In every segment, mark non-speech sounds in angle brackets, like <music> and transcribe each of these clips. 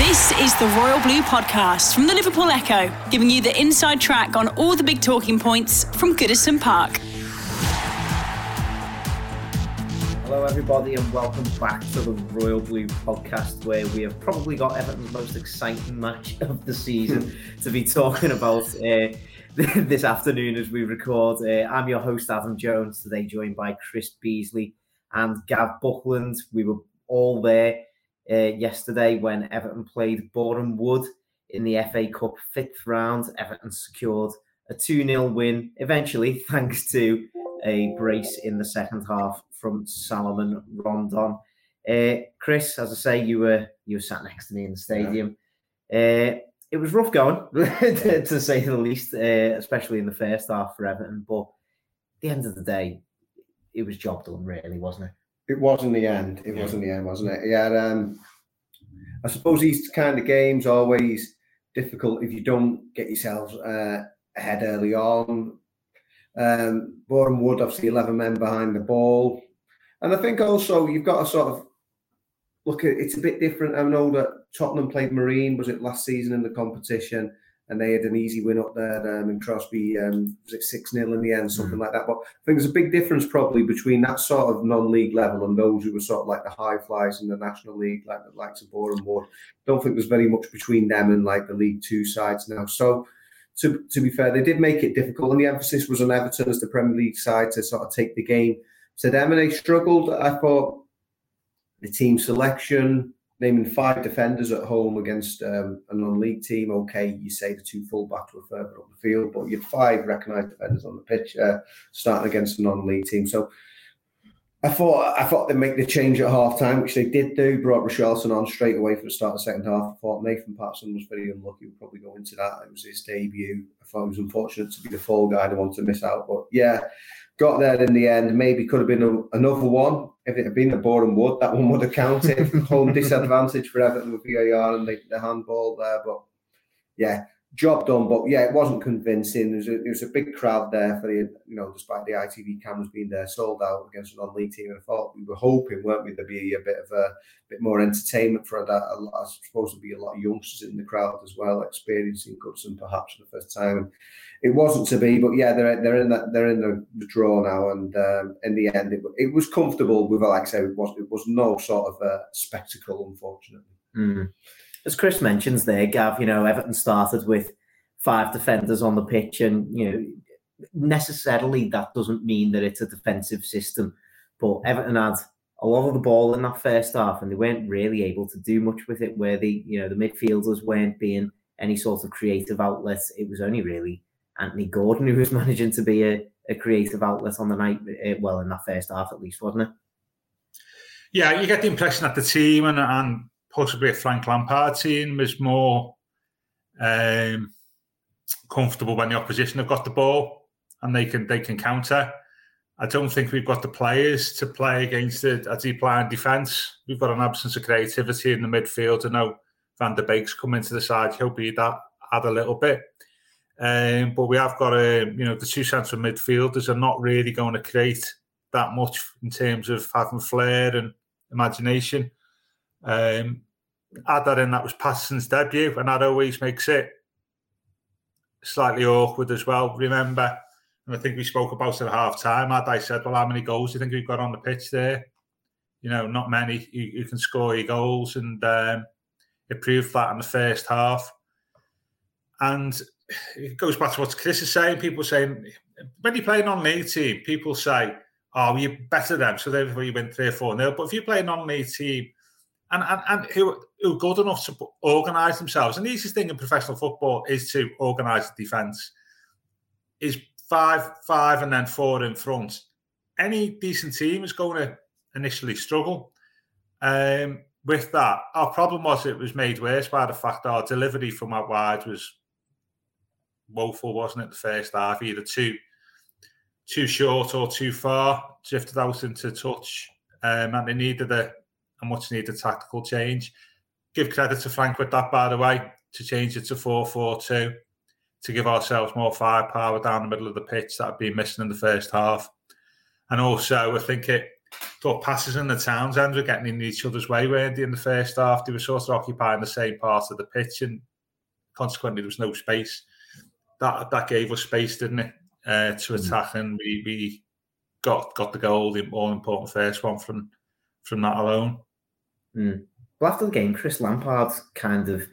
This is the Royal Blue Podcast from the Liverpool Echo, giving you the inside track on all the big talking points from Goodison Park. Hello, everybody, and welcome back to the Royal Blue Podcast, where we have probably got Everton's most exciting match of the season to be talking about uh, <laughs> this afternoon as we record. Uh, I'm your host, Adam Jones, today joined by Chris Beasley and Gav Buckland. We were all there uh, yesterday when Everton played Boreham Wood in the FA Cup fifth round. Everton secured a 2 0 win, eventually, <laughs> thanks to a brace in the second half from Salomon Rondon. Uh, Chris, as I say, you were you were sat next to me in the stadium. Yeah. Uh, it was rough going, <laughs> to <laughs> say the least, uh, especially in the first half for Everton. But at the end of the day, it was job done, really, wasn't it? It was in the end. It yeah. was in the end, wasn't it? Yeah. Um, I suppose these kind of games always difficult if you don't get yourselves uh, ahead early on. Um, Boreham Wood, obviously, 11 men behind the ball. And I think also you've got to sort of look at it's a bit different. I know that Tottenham played Marine, was it last season in the competition? And they had an easy win up there. Um, and Crosby um, was it six 0 in the end, something mm. like that. But I think there's a big difference probably between that sort of non-league level and those who were sort of like the high flyers in the National League, like the likes of Boreham Wood. Don't think there's very much between them and like the League Two sides now. So. To, to be fair, they did make it difficult, and the emphasis was on Everton as the Premier League side to sort of take the game to them, and they struggled. I thought the team selection, naming five defenders at home against um, a non-league team. Okay, you say the two fullbacks were further up the field, but you had five recognised defenders on the pitch uh, starting against a non-league team. So I thought I thought they'd make the change at half time, which they did do. Brought Richarlison on straight away for the start of the second half. I thought Nathan Patterson was very unlucky. We'll probably go into that. It was his debut. I thought it was unfortunate to be the fall guy. I wanted to miss out, but yeah, got there in the end. Maybe could have been a, another one if it had been a Boreham Wood. That one would have counted. <laughs> Home disadvantage for Everton with VAR and the, the handball there. But yeah, job done. But yeah, it wasn't convincing. There was a, there was a big crowd there for the you know despite the ITV cameras being there, sold out against a non-league team. And I thought we were hoping, weren't we, there'd be a bit of a bit more entertainment for that. I suppose there'd be a lot of youngsters in the crowd as well, experiencing Goodison perhaps for the first time. And, it wasn't to be, but yeah, they're they're in that they're in the, draw now, and um, in the end, it, it was comfortable. With like I say, it was it was no sort of a spectacle, unfortunately. Mm. As Chris mentions there, Gav, you know, Everton started with five defenders on the pitch, and you know, necessarily that doesn't mean that it's a defensive system, but Everton had a lot of the ball in that first half, and they weren't really able to do much with it. Where the you know the midfielders weren't being any sort of creative outlets. It was only really Anthony Gordon, who was <laughs> managing to be a, a creative outlet on the night, uh, well, in that first half at least, wasn't it? Yeah, you get the impression that the team and, and possibly a Frank Lampard team is more um, comfortable when the opposition have got the ball and they can they can counter. I don't think we've got the players to play against as he play in defence. We've got an absence of creativity in the midfield. I know Van der Beek's come into the side. He'll be that add a little bit. Um, but we have got a, you know, the two central midfielders are not really going to create that much in terms of having flair and imagination. Um, add that in, that was Patterson's debut, and that always makes it slightly awkward as well. Remember, and I think we spoke about it at half time. I said, Well, how many goals do you think we've got on the pitch there? You know, not many. You, you can score your goals, and um, it proved that in the first half. And it goes back to what Chris is saying. People saying when you play a non-league team, people say, "Oh, you're better than," so therefore you win three or four nil. But if you play a non-league team and and, and who who are good enough to organise themselves, and the easiest thing in professional football is to organise the defence. Is five, five, and then four in front. Any decent team is going to initially struggle. Um, with that, our problem was it was made worse by the fact our delivery from out wide was woeful, wasn't it? The first half, either too too short or too far, drifted out into touch, um, and they needed a, a much needed tactical change. Give credit to Frank with that, by the way, to change it to 4 4 2 to give ourselves more firepower down the middle of the pitch that had been missing in the first half. And also, I think it thought passes in the Townsend were getting in each other's way, weren't they, in the first half? They were sort of occupying the same part of the pitch, and consequently, there was no space. That that gave us space, didn't it, uh, to mm. attack, and we, we got got the goal, the all important first one from from that alone. Mm. Well, after the game, Chris Lampard kind of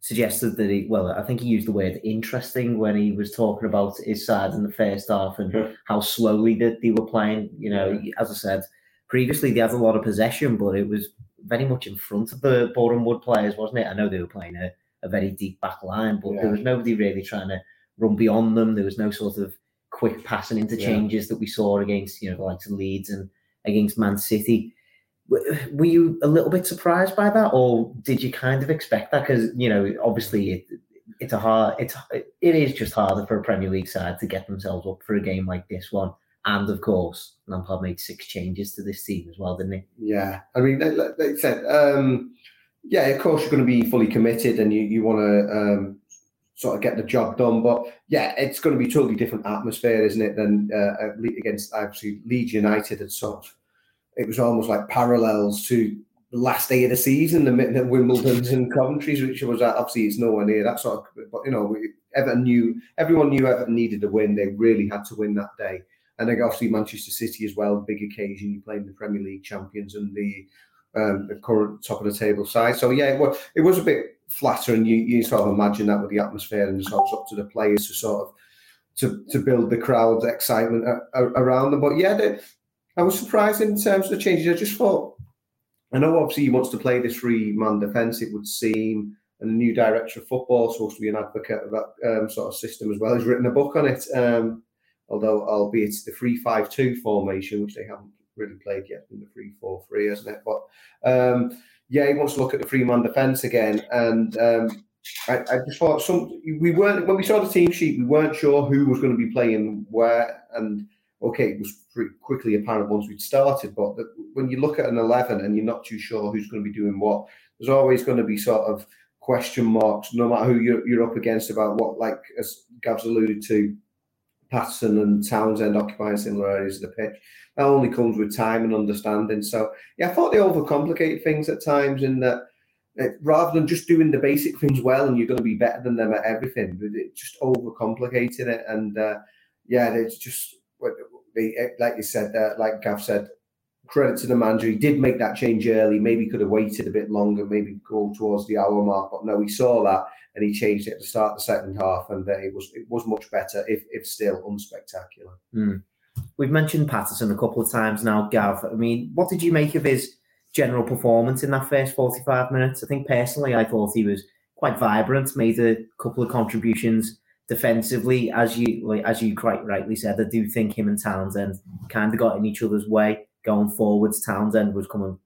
suggested that he, well, I think he used the word interesting when he was talking about his side in the first half and how slowly that they were playing. You know, as I said previously, they had a lot of possession, but it was very much in front of the Boreham Wood players, wasn't it? I know they were playing a, a very deep back line, but yeah. there was nobody really trying to run beyond them. There was no sort of quick passing interchanges yeah. that we saw against, you know, the likes of Leeds and against Man City were you a little bit surprised by that, or did you kind of expect that? Because you know, obviously, it, it's a hard, it's it is just harder for a Premier League side to get themselves up for a game like this one. And of course, Lampard made six changes to this team as well, didn't he? Yeah, I mean, like, like said, um, yeah, of course you're going to be fully committed and you you want to um, sort of get the job done. But yeah, it's going to be totally different atmosphere, isn't it, than uh, against obviously Leeds United and sort of it was almost like parallels to the last day of the season, the, Wimbledon's and Coventry's, which was uh, obviously it's nowhere near that sort of. But you know, Everton knew everyone knew Everton needed a win. They really had to win that day. And then obviously Manchester City as well, big occasion. You playing the Premier League champions and the um, the current top of the table side. So yeah, it was, it was a bit flatter, and you, you sort of imagine that with the atmosphere, and it's up to the players to sort of to to build the crowd excitement around them. But yeah, they, I was surprised in terms of the changes. I just thought, I know obviously he wants to play this three man defence, it would seem, and the new director of football supposed to be an advocate of that um, sort of system as well. He's written a book on it, um, although albeit the three-five-two formation, which they haven't really played yet in the 3 4 3, isn't it? But um, yeah, he wants to look at the three man defence again. And um, I, I, just thought some we weren't when we saw the team sheet, we weren't sure who was going to be playing where and okay, it was pretty quickly apparent once we'd started. But the, when you look at an 11 and you're not too sure who's going to be doing what, there's always going to be sort of question marks, no matter who you're, you're up against, about what, like as Gav's alluded to, Patterson and Townsend occupying similar areas of the pitch. That only comes with time and understanding. So, yeah, I thought they overcomplicate things at times in that. It, eh, rather than just doing the basic things well and you're going to be better than them at everything, but it just overcomplicated it. And uh, yeah, it's just Eh, like you said, uh, like Gav said, credit to the manager. He did make that change early. Maybe could have waited a bit longer, maybe go towards the hour mark. But no, he saw that and he changed it to start the second half, and uh, it was it was much better, if if still unspectacular. Mm. We've mentioned Patterson a couple of times now, Gav. I mean, what did you make of his general performance in that first forty-five minutes? I think personally, I thought he was quite vibrant, made a couple of contributions defensively, as you like, as you quite rightly said, I do think him and Townsend kind of got in each other's way going forwards. Townsend was coming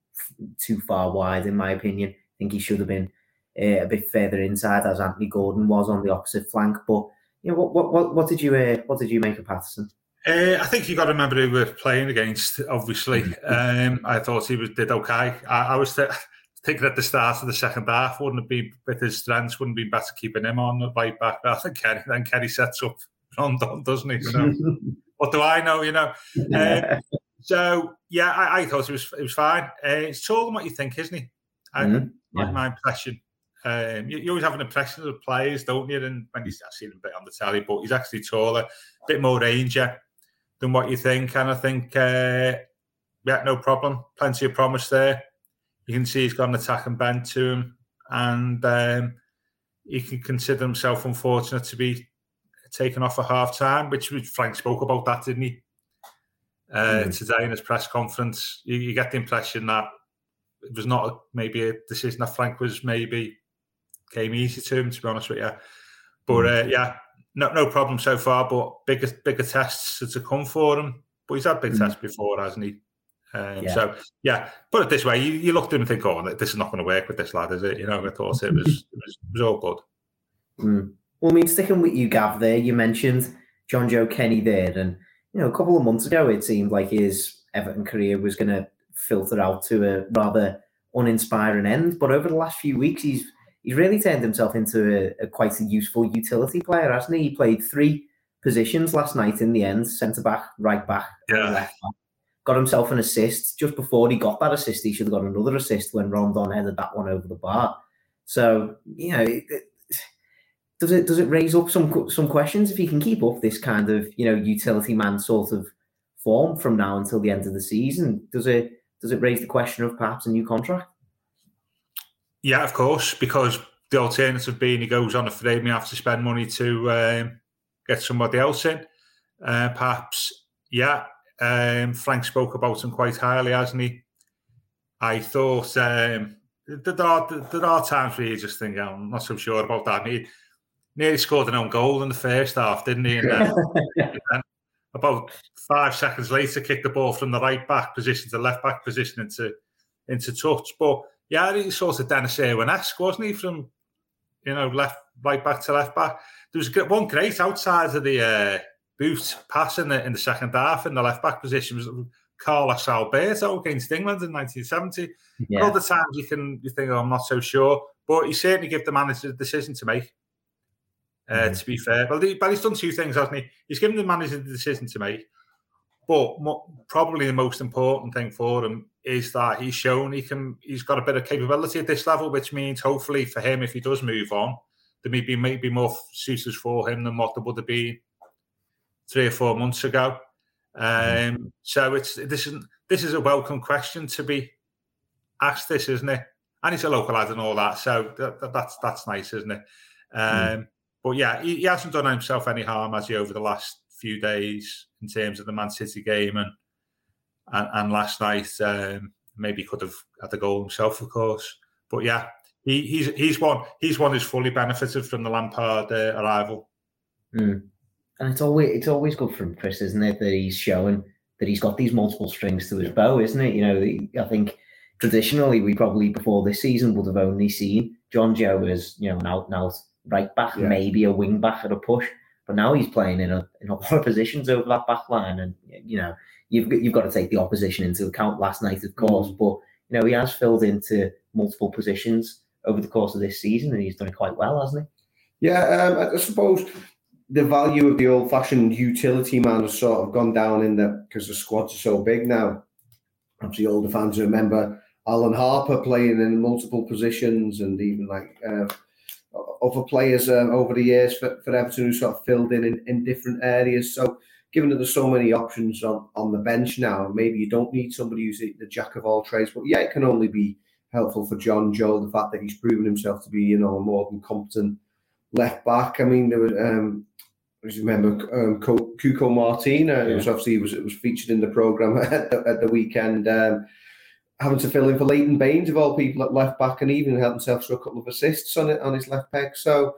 too far wide, in my opinion. I think he should have been uh, a bit further inside, as Anthony Gordon was on the opposite flank. But you know, what what what, what did you uh, what did you make of Patterson? Uh, I think you got to remember who we're playing against. Obviously, um, I thought he was did okay. I, I was. Th- thinking at the start of the second half wouldn't it be with his strengths wouldn't it be better keeping him on the right back. I think Kenny then Kenny sets up <laughs> Rondon, doesn't he? <laughs> What do I know? You know. Um, so yeah, I, I, thought it was it was fine. Uh, it's taller than what you think, isn't he? I, mm-hmm. yeah. my impression. Um, you, you, always have an impression of players, don't you? And when you start seeing him a bit on the telly, but he's actually taller, a bit more ranger than what you think. And I think, uh, yeah, no problem. Plenty of promise there you can see he's got an attacking bend to him, and um, he can consider himself unfortunate to be taken off at half time, which Frank spoke about that, didn't he? Uh, mm. Today in his press conference, you, you, get the impression that it was not a, maybe a decision that Frank was maybe came easy to him, to be honest with you. But mm. uh, yeah, no no problem so far. But bigger bigger tests to come for him. But he's had big mm. tests before, hasn't he? Um, yeah. So yeah, put it this way: you, you look at him and think, "Oh, this is not going to work with this lad, is it?" You know, I thought it was <laughs> it was, it was all good. Mm. Well, I mean, sticking with you, Gav. There, you mentioned Jonjoe Kenny there, and you know, a couple of months ago, it seemed like his Everton career was going to filter out to a rather uninspiring end. But over the last few weeks, he's he's really turned himself into a, a quite a useful utility player, hasn't he? He played three positions last night in the end: centre back, right back, yeah. left back got himself an assist. Just before he got that assist, he should have got another assist when Rondon headed that one over the bar. So you know, it, does it does it raise up some some questions if he can keep up this kind of you know utility man sort of form from now until the end of the season? Does it does it raise the question of perhaps a new contract? Yeah, of course, because the alternative being he goes on a frame, you have to spend money to um, get somebody else in. Uh, perhaps, yeah, um, Frank spoke about him quite highly, hasn't he? I thought um, there, are, there are times where you just think, oh, I'm not so sure about that. He nearly scored an own goal in the first half, didn't he? And, uh, <laughs> and about five seconds later, kicked the ball from the right back position to left back position into into touch. But yeah, he's sort of Denis Irwin-esque, wasn't he? From you know left right back to left back. There was one great outside of the uh, boot pass in the in the second half in the left back position was Carlos Alberto against England in 1970. Yeah. All the times you can you think, oh, I'm not so sure, but he certainly gave the manager the decision to make. Uh, mm-hmm. To be fair, but, he, but he's done two things, hasn't he? He's given the manager the decision to make, but mo- probably the most important thing for him is that he's shown he can. He's got a bit of capability at this level, which means hopefully for him, if he does move on, there may be maybe more suitors for him than what there would have been three or four months ago. Mm-hmm. Um, so it's this is this is a welcome question to be asked. This isn't it? And he's a local lad and all that, so that, that, that's that's nice, isn't it? Mm. Um, mm. But yeah, he, he, hasn't done himself any harm, has he, over the last few days in terms of the Man City game and and, and last night. Um, maybe could have had the goal himself, of course. But yeah, he, he's he's one he's one who's fully benefited from the Lampard uh, arrival. Mm and it's always it's always good for Chris, isn't it, that he's showing that he's got these multiple strings to his bow, isn't it? You know, I think traditionally we probably before this season would have only seen Jonjoe as you know an out and out right back, yeah. maybe a wing back at a push, but now he's playing in a in a lot of positions over that back line, and you know you've you've got to take the opposition into account last night, of course, mm. but you know he has filled into multiple positions over the course of this season, and he's done it quite well, hasn't he? Yeah, um, I suppose the value of the old fashioned utility man has sort of gone down in the because the squads are so big now. Obviously, older fans remember Alan Harper playing in multiple positions and even like uh, other players uh, over the years for, for Everton who sort of filled in, in in different areas. So, given that there's so many options on, on the bench now, maybe you don't need somebody who's the jack of all trades. But yeah, it can only be helpful for Jonjoe the fact that he's proven himself to be, you know, a more than competent left back. I mean, there was um, I remember um, Cuco Martina, uh, yeah. was obviously was, was featured in the program <laughs> at the, at the weekend, um, having to fill in for Leighton Baines of all people at left back, and even had himself to a couple of assists on it on his left peg. So,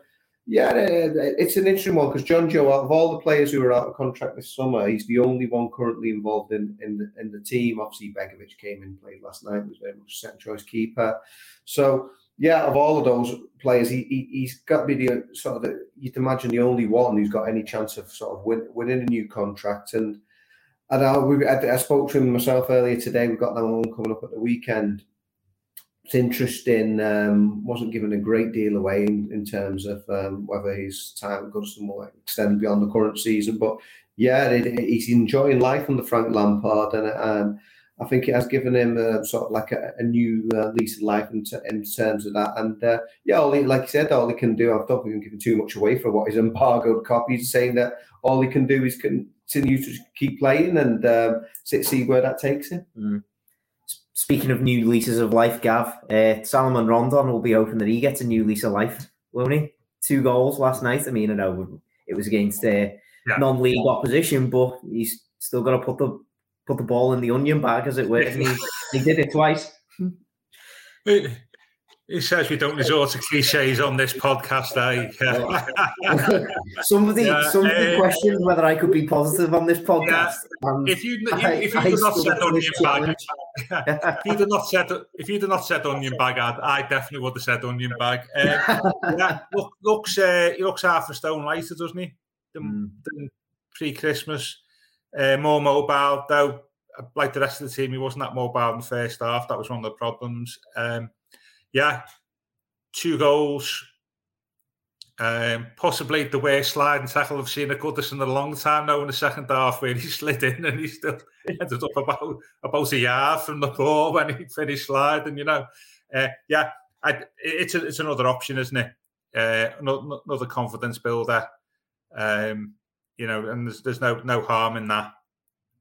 yeah, it's an interesting one because Jonjoe, out of all the players who are out of contract this summer, he's the only one currently involved in in the, in the team. Obviously, Begovic came in played last night, was very much second choice keeper. So yeah, of all of those players, he, he has got to be the sort of the, you'd imagine the only one who's got any chance of sort of win, winning a new contract. And and I, we, I, I, spoke to him myself earlier today. We've got that one coming up at the weekend. It's interesting. Um, wasn't given a great deal away in, in terms of um, whether his time at Goodison will extend beyond the current season. But yeah, it, it, he's enjoying life under Frank Lampard, and um, I think it has given him a, sort of like a, a new uh, lease of life in, t- in, terms of that. And uh, yeah, all he, like you said, all he can do, I don't think giving too much away for what his embargoed copy. He's saying that all he can do is continue to keep playing and um, see where that takes him. Mm. Speaking of new leases of life, Gav, uh, Salomon Rondon will be hoping that he gets a new lease of life, won't he? Two goals last night. I mean, I know it was against uh, yeah. non-league opposition, but he's still got to put the put the ball in the onion bag, as it were. He, <laughs> he did it twice. He says we don't resort to cliches on this podcast, eh? <laughs> somebody yeah, somebody uh, questioned whether I could be positive on this podcast. Yeah. if you if you had not said onion bag, <laughs> if you'd not said if you'd have not said onion bag, I definitely would have said onion bag. <laughs> Um, yeah, look, looks uh, he looks half a stone lighter, doesn't he? Than, mm. pre Christmas, uh, more mobile though. Like the rest of the team, he wasn't that mobile in the first half. That was one of the problems. Um, yeah, two goals. Um, possibly the worst sliding tackle I've seen at Goodison in a long time now in the second half, where he <laughs> slid in and he still <laughs> ended up about about a yard from the ball when he finished sliding. You know, uh, yeah, I, it's a, it's another option, isn't it? Uh, another confidence builder. Um, you know, and there's there's no no harm in that.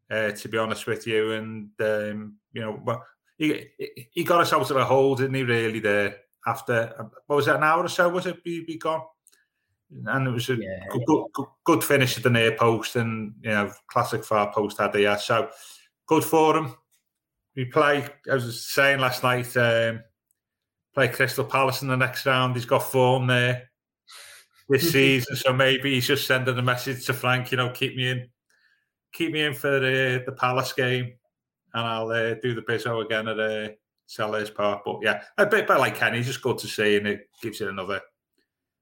Uh, to be honest with you, and um, you know, he he got us out of a hole, didn't he? Really, there after what was it, an hour or so? Was it be, be gone? And it was a yeah. good, good, good, finish at the near post, and you know, classic far post had there. So good for him. We play. I was saying last night. Um, play Crystal Palace in the next round. He's got form there this <laughs> season, so maybe he's just sending a message to Frank. You know, keep me in, keep me in for the the Palace game and I'll uh, do the Bizzo again at uh, Selhurst Park. But yeah, a bit, bit like Kenny, just good to see, and it gives you another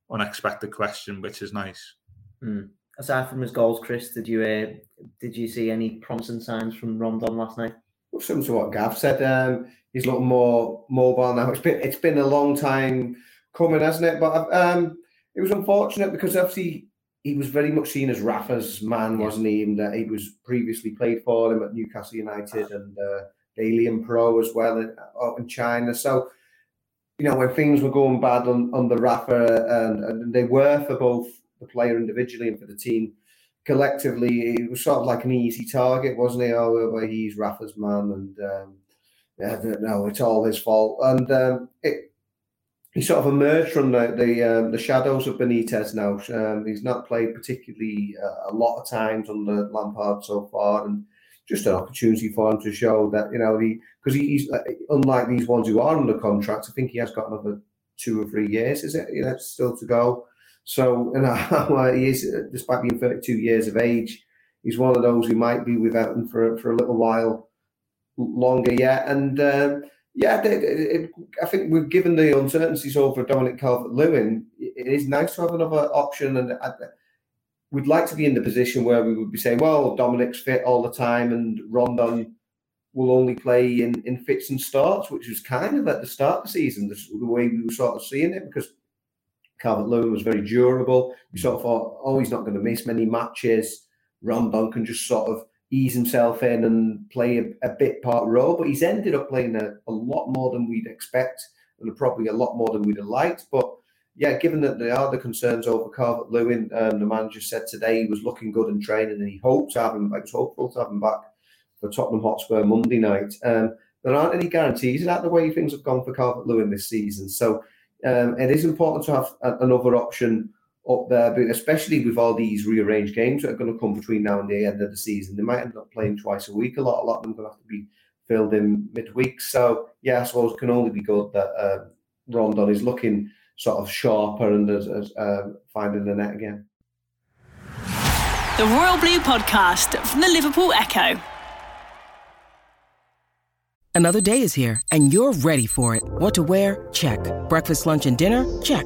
unexpected question, which is nice. Mm. Aside from his goals, Chris, did you uh, did you see any promising signs from Rondon last night? Well, similar to what Gav said, um, he's looking more mobile now. It's been it's been a long time coming, hasn't it? But um, it was unfortunate because obviously he was very much seen as Rafa's man, wasn't he? And uh, he was previously played for him at Newcastle United and uh, Dalian Pro as well in, uh, in China. So, you know, when things were going bad on, on the Rafa, and, and they were for both the player individually and for the team collectively, it was sort of like an easy target, wasn't he? Oh, well, he's Rafa's man, and um, yeah, no, it's all his fault. And um, it he sort of emerged from the the, um, the shadows of Benitez now. Um, he's not played particularly uh, a lot of times under Lampard so far, and just an opportunity for him to show that you know he because he's uh, unlike these ones who are under contract. I think he has got another two or three years. Is it? You know, still to go. So you know <laughs> he is, despite being 32 years of age, he's one of those who might be with Everton for for a little while longer yet, and. Um, yeah, it, it, I think we've given the uncertainties over Dominic Calvert-Lewin. It is nice to have another option, and I, we'd like to be in the position where we would be saying, "Well, Dominic's fit all the time, and Rondon will only play in, in fits and starts," which was kind of at the start of the season, the, the way we were sort of seeing it, because Calvert-Lewin was very durable. We sort of thought, "Oh, he's not going to miss many matches." Rondon can just sort of ease himself in and play a, a bit part role. But he's ended up playing a, a lot more than we'd expect and probably a lot more than we'd have liked. But yeah, given that there are the concerns over Calvert Lewin, um, the manager said today he was looking good in training and he hoped to have him, I was hopeful to have him back for Tottenham Hotspur Monday night. Um, there aren't any guarantees about the way things have gone for Calvert Lewin this season. So um, it is important to have a, another option up there, but especially with all these rearranged games that are going to come between now and the end of the season, they might end up playing twice a week. A lot, a lot of them are going to have to be filled in midweek. So yeah, I suppose it can only be good that uh, Rondon is looking sort of sharper and as, as uh, finding the net again. The Royal Blue Podcast from the Liverpool Echo. Another day is here, and you're ready for it. What to wear? Check. Breakfast, lunch, and dinner? Check.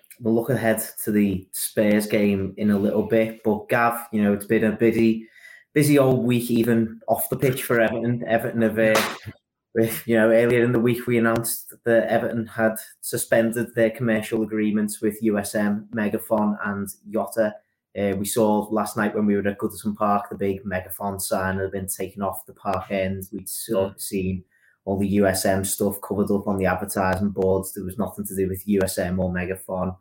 we'll look ahead to the Spurs game in a little bit. But Gav, you know, it's been a busy, busy old week even off the pitch for Everton. Everton have, uh, you know, earlier in the week we announced that Everton had suspended their commercial agreements with USM, Megafon, and Yota. Uh, we saw last night when we were at Goodison Park the big Megafon sign had been taken off the park end. We'd sort of seen all the USM stuff covered up on the advertising boards. There was nothing to do with USM or Megafon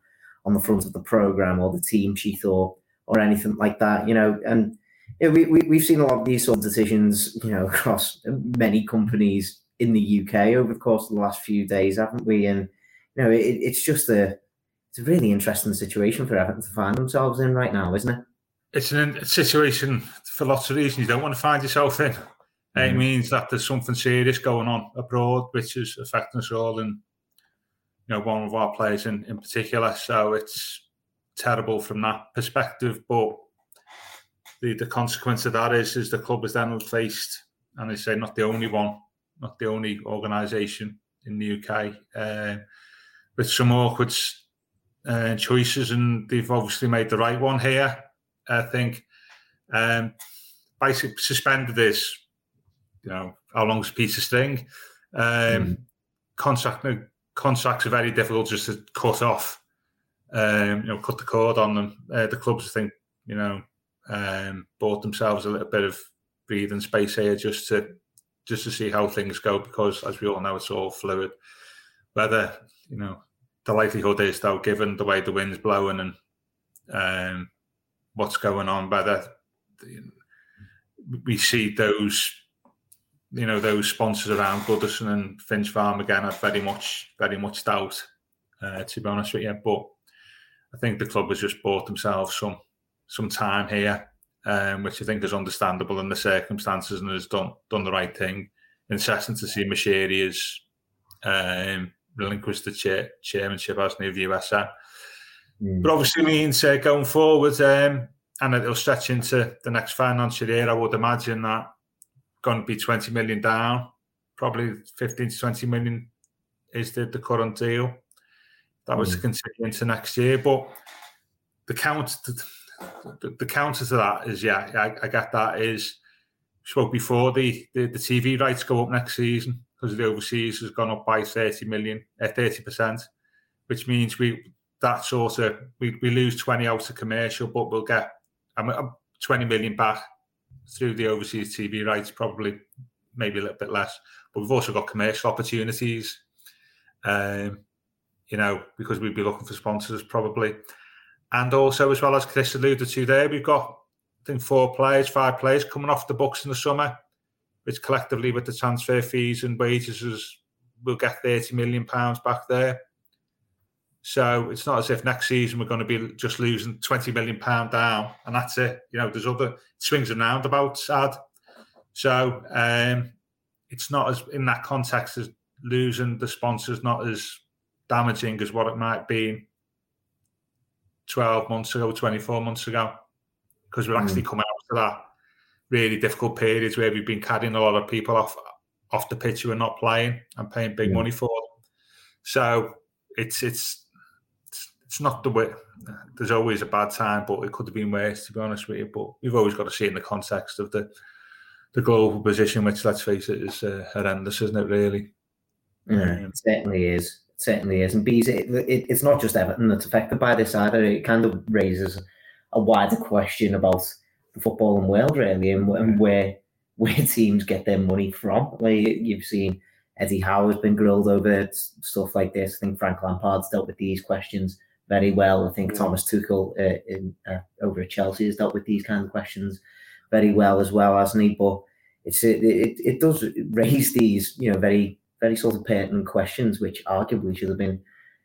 on the front of the program or the team sheet or or anything like that. You know, and you know, we, we we've seen a lot of these sort of decisions, you know, <laughs> across many companies in the UK over the course of the last few days, haven't we? And you know, it, it's just a it's a really interesting situation for Everton to find themselves in right now, isn't it? It's a situation for lots of reasons you don't want to find yourself in. Mm. It means that there's something serious going on abroad, which is affecting us all, and you know, one of our players in, in particular. So it's terrible from that perspective. But the, the consequence of that is is the club is then faced, and they say not the only one, not the only organisation in the UK, uh, with some awkward uh, choices, and they've obviously made the right one here. I think. Um, basically, suspended this you know, how long's a piece of string? Um, mm. Contract contracts are very difficult just to cut off. Um, you know, cut the cord on them. Uh, the clubs, I think, you know, um, bought themselves a little bit of breathing space here just to just to see how things go because, as we all know, it's all fluid. Whether you know the likelihood is, though, given the way the wind's blowing and um, what's going on, whether we see those you know those sponsors around Goodison and Finch Farm again, I very much very much doubt. Uh, to be honest with you, but I think the club has just bought themselves some some time here, um, which I think is understandable in the circumstances and has done done the right thing. Incessant to see Moshiri has um, relinquished the chair, chairmanship as new USM. Mm. But obviously means uh, going forward, um, and it'll stretch into the next financial year. I would imagine that going to be 20 million down, probably 15 to 20 million is the, the current deal. That was mm. continue into next year. But the counter, the, the counter to that is, yeah, I, I get that is, spoke before, the, the, the TV rights go up next season because the overseas has gone up by 30 million, uh, 30%, which means we, that sort of, we, we lose 20 out of commercial, but we'll get um, 20 million back through the overseas TV rights, probably maybe a little bit less. But we've also got commercial opportunities, um, you know, because we'd be looking for sponsors probably. And also, as well as Chris alluded to there, we've got, I think, four players, five players coming off the books in the summer, which collectively with the transfer fees and wages is, we'll get 30 million pounds back there. So it's not as if next season we're going to be just losing twenty million pound down, and that's it. You know, there's other swings and roundabouts. Ad. So um, it's not as in that context as losing the sponsors not as damaging as what it might be 12 months ago, 24 months ago, because we're actually mm. coming out of that really difficult periods where we've been carrying a lot of people off off the pitch who are not playing and paying big yeah. money for them. So it's it's it's not the way. There's always a bad time, but it could have been worse, to be honest with you. But you've always got to see it in the context of the the global position, which let's face it is uh, horrendous, isn't it? Really. Yeah, um, it certainly is. It certainly is. And bees, it, it, it's not just Everton that's affected by this either. It kind of raises a wider question about the footballing world, really, and, and where where teams get their money from. Like you've seen Eddie Howe has been grilled over stuff like this. I think Frank Lampard's dealt with these questions very well. I think Thomas Tuchel uh, in, uh, over at Chelsea has dealt with these kind of questions very well as well, hasn't he? But it's it, it, it does raise these you know very very sort of pertinent questions, which arguably should have been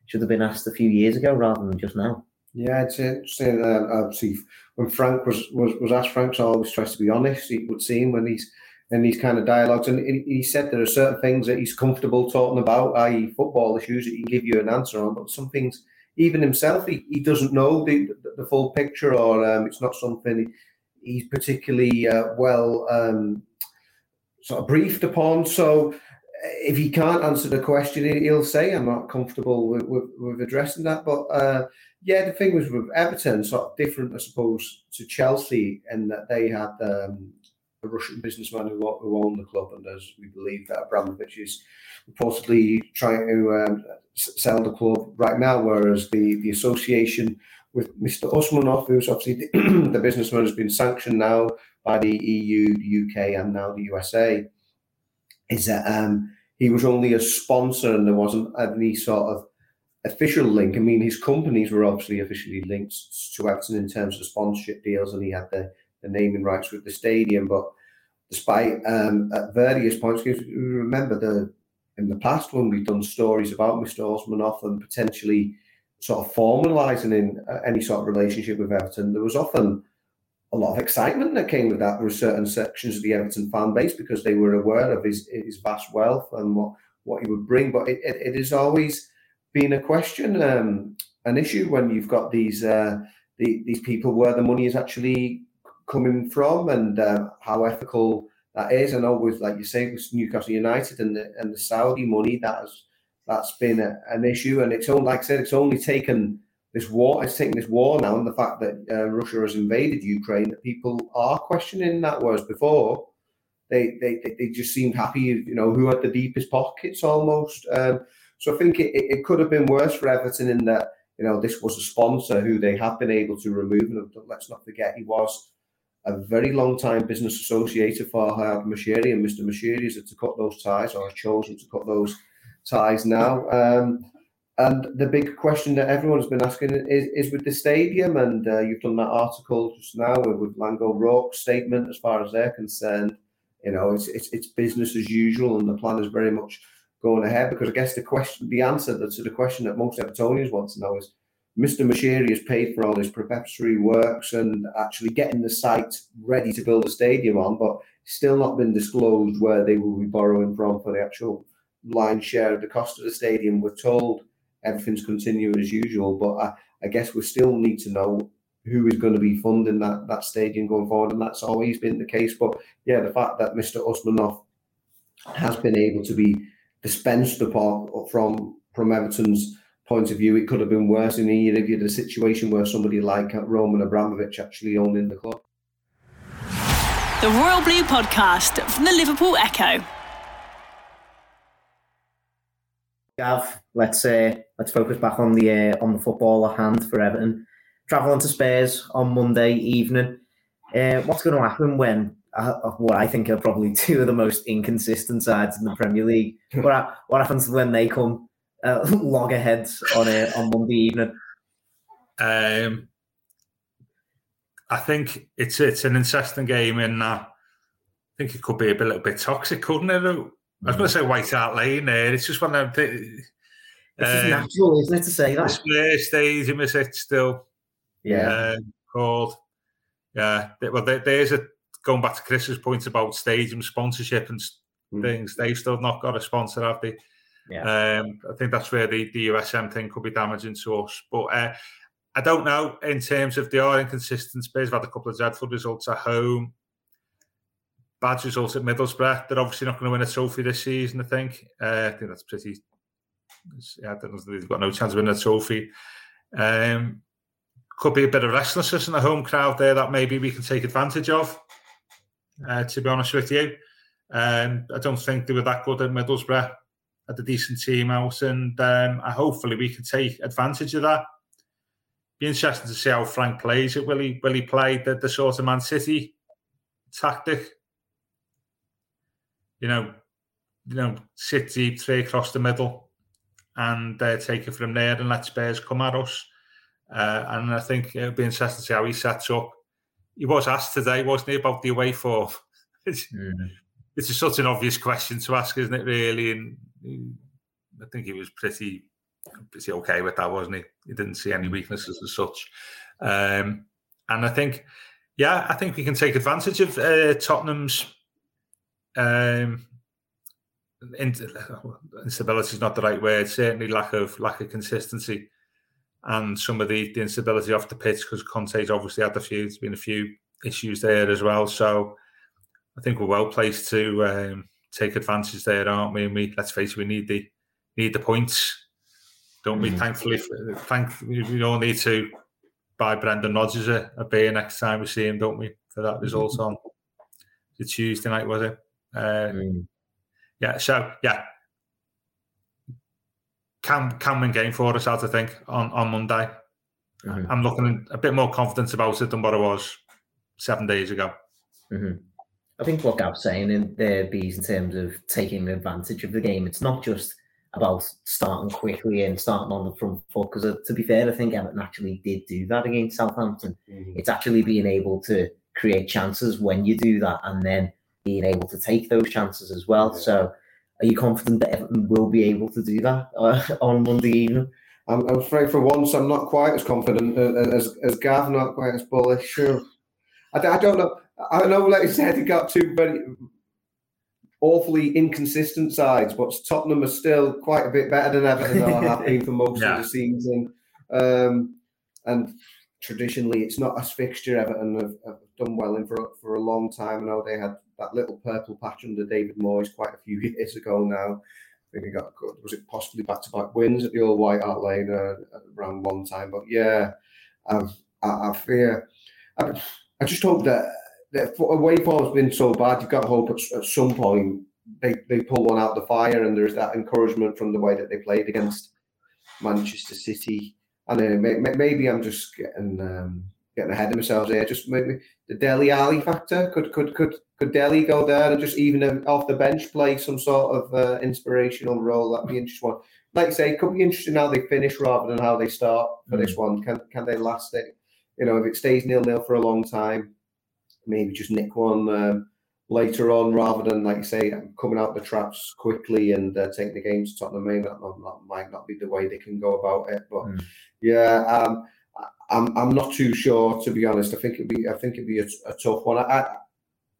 should have been asked a few years ago rather than just now. Yeah, it's interesting. Uh, obviously, when Frank was, was was asked, Frank always tries to be honest. It would seem when he's in these kind of dialogues, and he said there are certain things that he's comfortable talking about, i.e., football issues that he can give you an answer on, but some things even himself, he, he doesn't know the, the full picture, or um, it's not something he's particularly uh, well um, sort of briefed upon. So uh, if he can't answer the question, he'll say, "I'm not comfortable with, with, with addressing that." But uh, yeah, the thing was with Everton, sort of different, I suppose, to Chelsea, in that they had um, a Russian businessman who, who owned the club, and as we believe that Abramovich is reportedly trying to um, sell the club right now, whereas the, the association with Mr. Usmanov, who's obviously the, <clears throat> the businessman, has been sanctioned now by the EU, the UK, and now the USA, is that um, he was only a sponsor and there wasn't any sort of official link. I mean, his companies were obviously officially linked to Everton in terms of sponsorship deals, and he had the, the naming rights with the stadium. But despite um, at various points, remember the in the past when we've done stories about Mr. Usmanov and potentially sort of formalising in uh, any sort of relationship with Everton, there was often a lot of excitement that came with that. There were certain sections of the Everton fan base because they were aware of his, his vast wealth and what, what he would bring. But it, it, it has always been a question, um, an issue when you've got these uh, the, these people where the money is actually coming from and uh, how ethical that is. Know with like you say with Newcastle United and the and the Saudi money that has that's been a, an issue, and it's only like I said, it's only taken this war. It's taken this war now, and the fact that uh, Russia has invaded Ukraine that people are questioning that. Whereas before, they they they just seemed happy, you know, who had the deepest pockets almost. Um, so I think it, it could have been worse for Everton in that you know this was a sponsor who they have been able to remove, and let's not forget he was a very long time business associate for Farhad Moshiri, and Mr. Moshiri has to cut those ties or has chosen to cut those ties now. Um, and the big question that everyone's been asking is, is with the stadium, and uh, you've done that article just now with, Laing O'Rourke's statement as far as they're concerned. You know, it's, it's, it's business as usual, and the plan is very much going ahead. Because I guess the question, the answer to the question that most Evertonians want to know is, Mr. Moshiri has paid for all his preparatory works and actually getting the site ready to build a stadium on, but still not been disclosed where they will be borrowing from for the actual line share of the cost of the stadium. We're told everything's continuing as usual, but I, I guess we still need to know who is going to be funding that, that stadium going forward, and that's always been the case. But yeah, the fact that Mr. Usmanov has been able to be dispensed upon from from Everton's point of view, it could have been worse And a year if you had a situation where somebody like Roman Abramovich actually owned in the club. The Royal Blue Podcast from the Liverpool Echo. Gav, let's uh, let's focus back on the uh, on the football at hand for Everton. Travelling to Spurs on Monday evening. Uh, what's going to happen when uh, what I think are probably <laughs> two of the most inconsistent sides in the Premier League? <laughs> what what happens when they come uh, <laughs> loggerheads on uh, on Monday evening? Um, I think it's it's an interesting game in that I think it could be a, bit, a little bit toxic, couldn't it? I was going to say White Hart Lane there. It's just one of them. It's um, natural, isn't it, to say that? Spurs stadium is it still? Yeah. Uh, called. Yeah. Well, there's a going back to Chris's point about stadium sponsorship and mm. things. They've still not got a sponsor, have they? Yeah. Um, I think that's where the, the USM thing could be damaging to us. But uh, I don't know in terms of they are inconsistent. Have had a couple of dreadful results at home bad results at Middlesbrough. They're obviously not going to win a trophy this season. I think. Uh, I think that's pretty. Yeah, they've got no chance of winning a trophy. Um, could be a bit of restlessness in the home crowd there that maybe we can take advantage of. Uh, to be honest with you, um, I don't think they were that good at Middlesbrough. Had a decent team out, and um, hopefully we can take advantage of that. Be interesting to see how Frank plays it. Will he will he play the, the sort of Man City tactic you know, you know, sit deep, three across the middle, and uh, take it from there and let Spurs come at us. Uh, and I think it'll be interesting to see how he sets up. He was asked today, wasn't he, about the away form? <laughs> it's, mm. it's such an obvious question to ask, isn't it? Really, and I think he was pretty pretty okay with that, wasn't he? He didn't see any weaknesses as such. Um, and I think, yeah, I think we can take advantage of uh, Tottenham's um, instability is not the right word. Certainly, lack of lack of consistency, and some of the, the instability off the pitch because Conte's obviously had a few. There's been a few issues there as well. So I think we're well placed to um, take advantage there, aren't we? And we let's face it, we need the need the points, don't we? Mm-hmm. Thankfully, thank you. we all need to buy Brendan Rodgers a, a beer next time we see him, don't we? For that result on the Tuesday night, was it? Uh, mm. Yeah, so yeah, can can win game for us, I think, on on Monday. Mm-hmm. I'm looking a bit more confident about it than what I was seven days ago. Mm-hmm. I think what Gav's saying in there, bees in terms of taking advantage of the game. It's not just about starting quickly and starting on the front foot. Because uh, to be fair, I think Everton actually did do that against Southampton. Mm-hmm. It's actually being able to create chances when you do that, and then being able to take those chances as well. Yeah. So, are you confident that Everton will be able to do that uh, <laughs> on Monday evening? I'm, I'm, afraid for once I'm not quite as confident as as Gav, not quite as bullish. Sure. I, I don't know. I don't know, like you said, he got two very awfully inconsistent sides, but Tottenham are still quite a bit better than Everton are have been for <laughs> most yeah. of the season. Um, and traditionally, it's not as fixture. Everton have, have, done well in for for a long time. I know they had that little purple patch under David Moyes quite a few <laughs> years ago now. I think he got good was it possibly back to back wins at the old White Hart Lane uh, around one time. But yeah, I've, I, I fear. I, I just hope that the away form's been so bad. You've got to hope at, at, some point they, they pull one out the fire, and there's that encouragement from the way that they played against Manchester City. And uh, maybe I'm just getting um, getting ahead of myself here. Just maybe the Dele Alli factor could could could could Dele go there and just even off the bench play some sort of uh, inspirational role? That'd be interesting. One. Like I say, it could be interesting how they finish rather than how they start for mm. this one. Can can they last it? You know, if it stays nil nil for a long time, maybe just nick one um, later on rather than, like you say, coming out the traps quickly and uh, taking the game to Tottenham. Maybe that, that, might not be the way they can go about it. But mm. yeah, um, I'm I'm not too sure to be honest. I think it'd be I think it'd be a, a tough one. I, I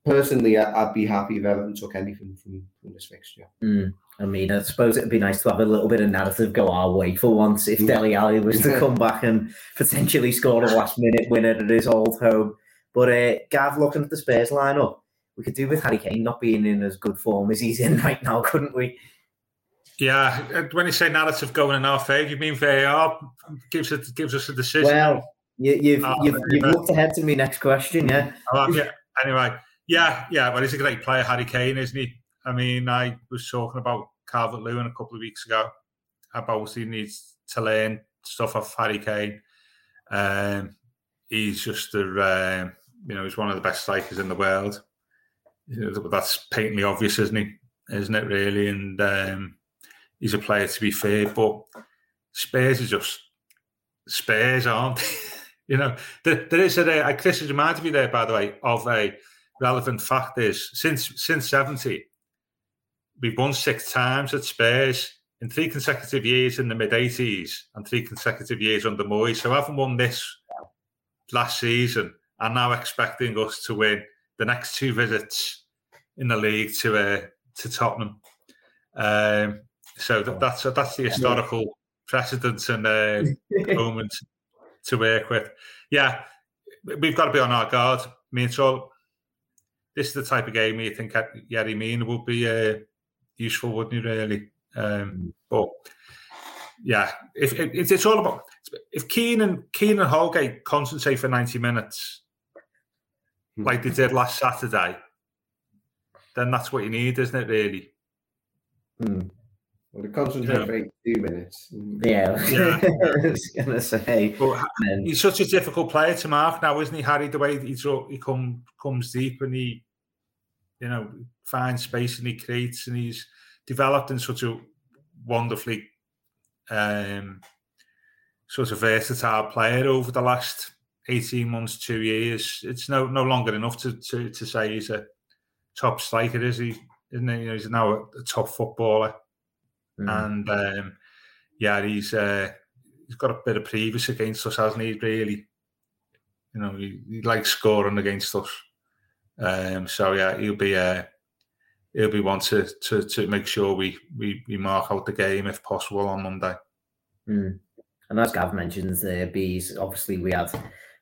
personally, I, would be happy if Everton took anything from, from this fixture. Mm. I mean, I suppose it'd be nice to have a little bit of narrative go our way for once if Dele Alli was to <laughs> come back and potentially score a last minute winner at his old home. But uh, Gav, looking at the Spurs lineup, we could do with Harry Kane not being in as good form as he's in <laughs> right now, couldn't we? Yeah, uh, when you say narrative going in our favour, you mean VAR gives it gives us a decision. Well, you, have you've, oh, you've, you've looked ahead to me next question, yeah. Oh, yeah. Anyway, yeah, yeah. Well, he's a great player, Harry Kane, isn't he? I mean, I was talking about Calvert Lewin a couple of weeks ago about he needs to learn stuff off Harry Kane. Um, he's just a um, you know, he's one of the best strikers in the world. That's patently obvious, isn't he? Isn't it really? And um, he's a player to be fair, but Spurs are just Spurs, aren't they? <laughs> you know, there, there is a, a Chris reminded me there, by the way, of a relevant fact is since since 70, we've won six times at Spurs in three consecutive years in the mid 80s and three consecutive years under Moyes. So I haven't won this last season are now expecting us to win the next two visits in the league to uh, to Tottenham. Um, so that, that's that's the historical precedent and uh, <laughs> moment to work with. Yeah, we've got to be on our guard. I mean, it's all. This is the type of game you think Yerry Mina would be uh, useful, wouldn't you? Really, um, but yeah, if, if, it's all about if Keane and Keane and Holgate concentrate for ninety minutes, mm. Like they did last Saturday, then that's what you need, isn't it? Really. Mm. Well, they concentrate yeah. for eighty-two minutes. Yeah, <laughs> yeah. I was gonna say. But he's such a difficult player to mark now, isn't he, Harry? The way he he come comes deep and he, you know, finds space and he creates and he's developed in such a wonderfully um, sort of versatile player over the last 18 months, two years. It's no no longer enough to to, to say he's a top striker, is he? Isn't he? You know, he's now a, a top footballer. Mm. And um, yeah, he's uh, he's got a bit of previous against us, hasn't he? Really, you know, he, he likes scoring against us. Um, so yeah, he'll be uh, he'll be one to, to to make sure we, we we mark out the game if possible on Monday. Mm. And as Gav mentions, the bees. Obviously, we had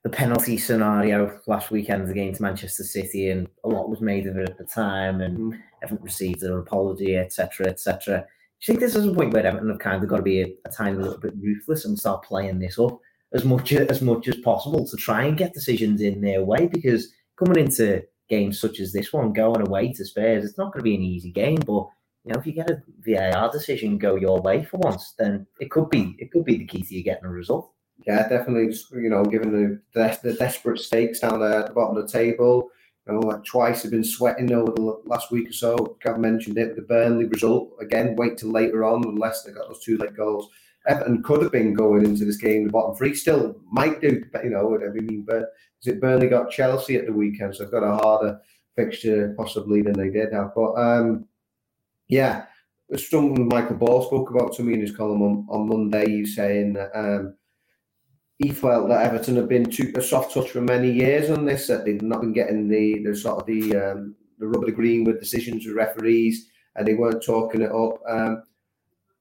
the penalty scenario last weekend against Manchester City, and a lot was made of it at the time, and mm. haven't received an apology, etc., etc. Do you think this is a point where Everton have kind of got to be a, a tiny little bit ruthless and start playing this up as much as much as possible to try and get decisions in their way? Because coming into games such as this one, going away to Spurs, it's not going to be an easy game, but you know, if you get a VAR decision go your way for once, then it could be it could be the key to you getting a result. Yeah, definitely. You know, given the the, the desperate stakes down there at the bottom of the table, You know, like twice have been sweating over the last week or so. Gav mentioned it. The Burnley result again. Wait till later on unless they got those two late goals. Everton could have been going into this game the bottom three. Still might do. You know, whatever you mean. But is it Burnley got Chelsea at the weekend, so they've got a harder fixture possibly than they did have. But um, yeah, something Michael Ball spoke about to me in his column on, on Monday. He's saying that um, he felt that Everton have been too a soft touch for many years on this. That they've not been getting the the sort of the um, the rubber green with decisions with referees, and they weren't talking it up. Um,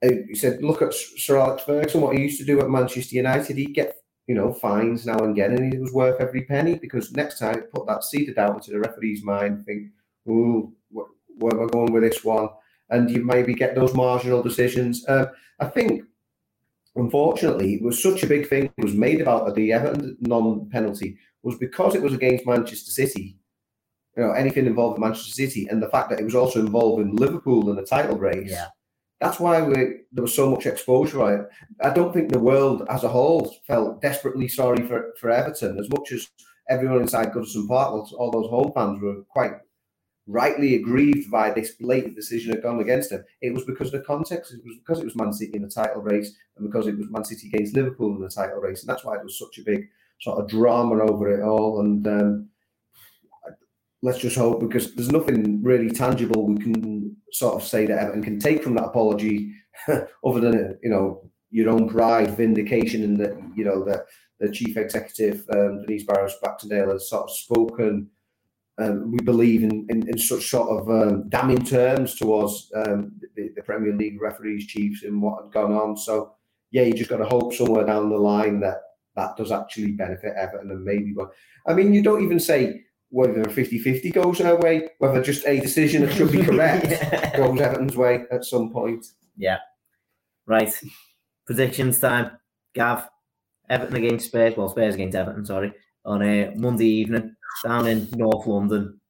he said, "Look at Sir Alex Ferguson. What he used to do at Manchester United. He'd get you know fines now and again, and it was worth every penny because next time put that seed of doubt into the referee's mind. Think, ooh, where am I going with this one?" And you maybe get those marginal decisions. Uh, I think unfortunately, it was such a big thing It was made about the Everton non-penalty was because it was against Manchester City. You know, anything involved with Manchester City, and the fact that it was also involved in Liverpool in the title race. Yeah. That's why we, there was so much exposure on it. I don't think the world as a whole felt desperately sorry for, for Everton as much as everyone inside Goodison Park, all those home fans were quite rightly aggrieved by this blatant decision had gone against them, It was because of the context. It was because it was Man City in the title race and because it was Man City against Liverpool in the title race. And that's why it was such a big sort of drama over it all. And um, let's just hope because there's nothing really tangible we can sort of say that Everton can take from that apology <laughs> other than, you know, your own pride, vindication, and that, you know, that the chief executive, um, Denise Barrett-Baxendale, has sort of spoken um, we believe in, in, in, such sort of um, damning terms towards um, the, the, Premier League referees, chiefs, and what had gone on. So, yeah, you just got to hope somewhere down the line that that does actually benefit Everton and maybe. But I mean, you don't even say whether 50 50 goes our way, whether just a decision that should be <laughs> correct yeah. goes Everton's way at some point. Yeah. Right. Predictions time. Gav, Everton against Spurs. Well, Spurs against Everton, sorry, on a Monday evening down in North London.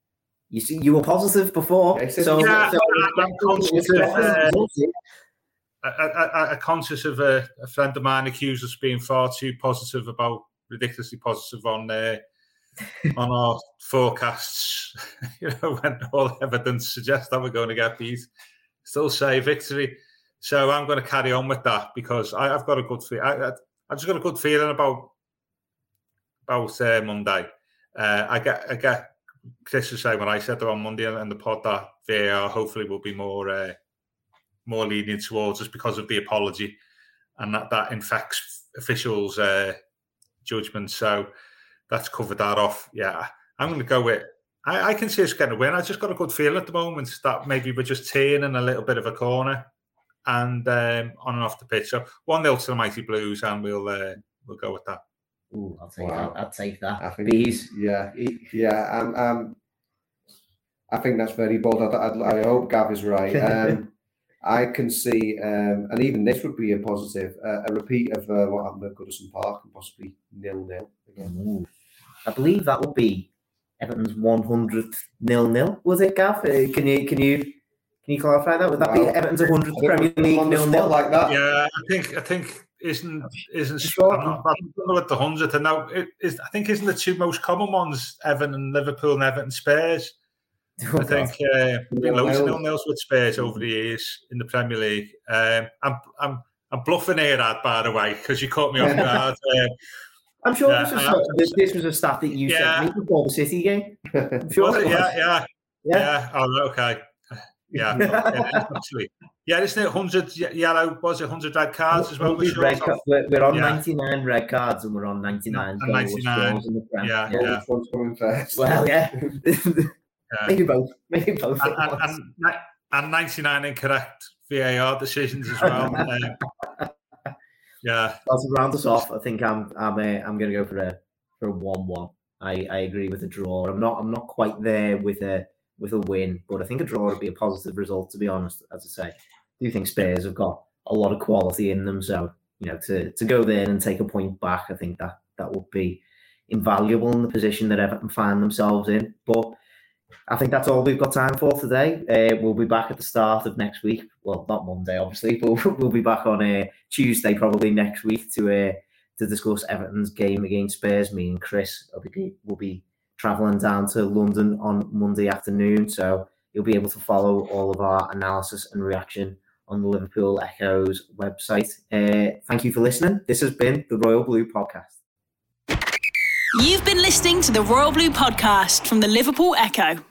You see, you were positive before, so, yeah, so I'm conscious of, uh, I, am conscious of a, a, friend of mine accused us being far too positive about ridiculously positive on uh, <laughs> on our forecasts. <laughs> you know, when all evidence suggests that we're going to get beat, still say victory. So I'm going to carry on with that because I, have got a good feel. I, I, have just got a good feeling about about uh, Monday. Uh, I get I get Chris was saying when I said that on Monday and the pod that VAR hopefully will be more uh, more lenient towards us because of the apology, and that that infects officials' uh, judgment. So that's covered that off. Yeah, I'm going to go with. I, I can see us getting a win. I just got a good feel at the moment that maybe we're just turning a little bit of a corner and um, on and off the pitch. So one nil to the mighty Blues, and we'll uh, we'll go with that. Ooh, I'll take wow. that. I'll take that. I think, Bees. Yeah, yeah. Um, um, I think that's very bold. I, I, I hope Gav is right. <laughs> Um, I can see, um, and even this would be a positive, uh, a repeat of uh, what happened at Goodison Park and possibly nil nil again. I believe that will be Everton's 100th nil nil. Was it, Gav? Uh, can you can you can you clarify that? Would that wow. be Everton's 100th Premier League nil nil like that? Yeah, I think I think isn't isn't sure. I'm not, I'm not the hundredth. And now it is. I think isn't the two most common ones Everton and Liverpool and Everton Spurs. <laughs> Oh, I think uh, been loads of nil nils with Spurs over the years in the Premier League. Um, I'm I'm I'm bluffing here, Ad, by the way, because you caught me off guard. Uh, <laughs> I'm sure yeah, this, was uh, this, was a stat that you yeah. sent me before the City game. <laughs> I'm sure it, yeah, yeah, yeah, yeah. Oh, okay. Yeah, <laughs> yeah, actually. Yeah, isn't it 100 yellow? Was it 100 red cards as well? Red we're, we're, on yeah. 99 red cards and we're on ninety nine. Ninety nine. Yeah, yeah. yeah. Which coming first? Well, yeah. <laughs> yeah. Maybe both. Maybe both. And, and, and, and, 99 incorrect VAR decisions as well. <laughs> um, yeah. Well, to round us off, I think I'm I'm uh, I'm going to go for a for a one-one. I, I agree with a draw. I'm not I'm not quite there with a with a win. But I think a draw would be a positive result, to be honest. As I say, I do think Spurs have got a lot of quality in them. So, you know, to, to go there and take a point back, I think that that would be invaluable in the position that Everton find themselves in. But I think that's all we've got time for today. Uh, we'll be back at the start of next week. Well, not Monday, obviously, <laughs> but we'll be back on uh, Tuesday probably next week to uh, to discuss Everton's game against Spurs. Me and Chris will be, will be traveling down to London on Monday afternoon. So you'll be able to follow all of our analysis and reaction on the Liverpool Echo's website. Uh, thank you for listening. This has been the Royal Blue Podcast. You've been listening to the Royal Blue Podcast from the Liverpool Echo.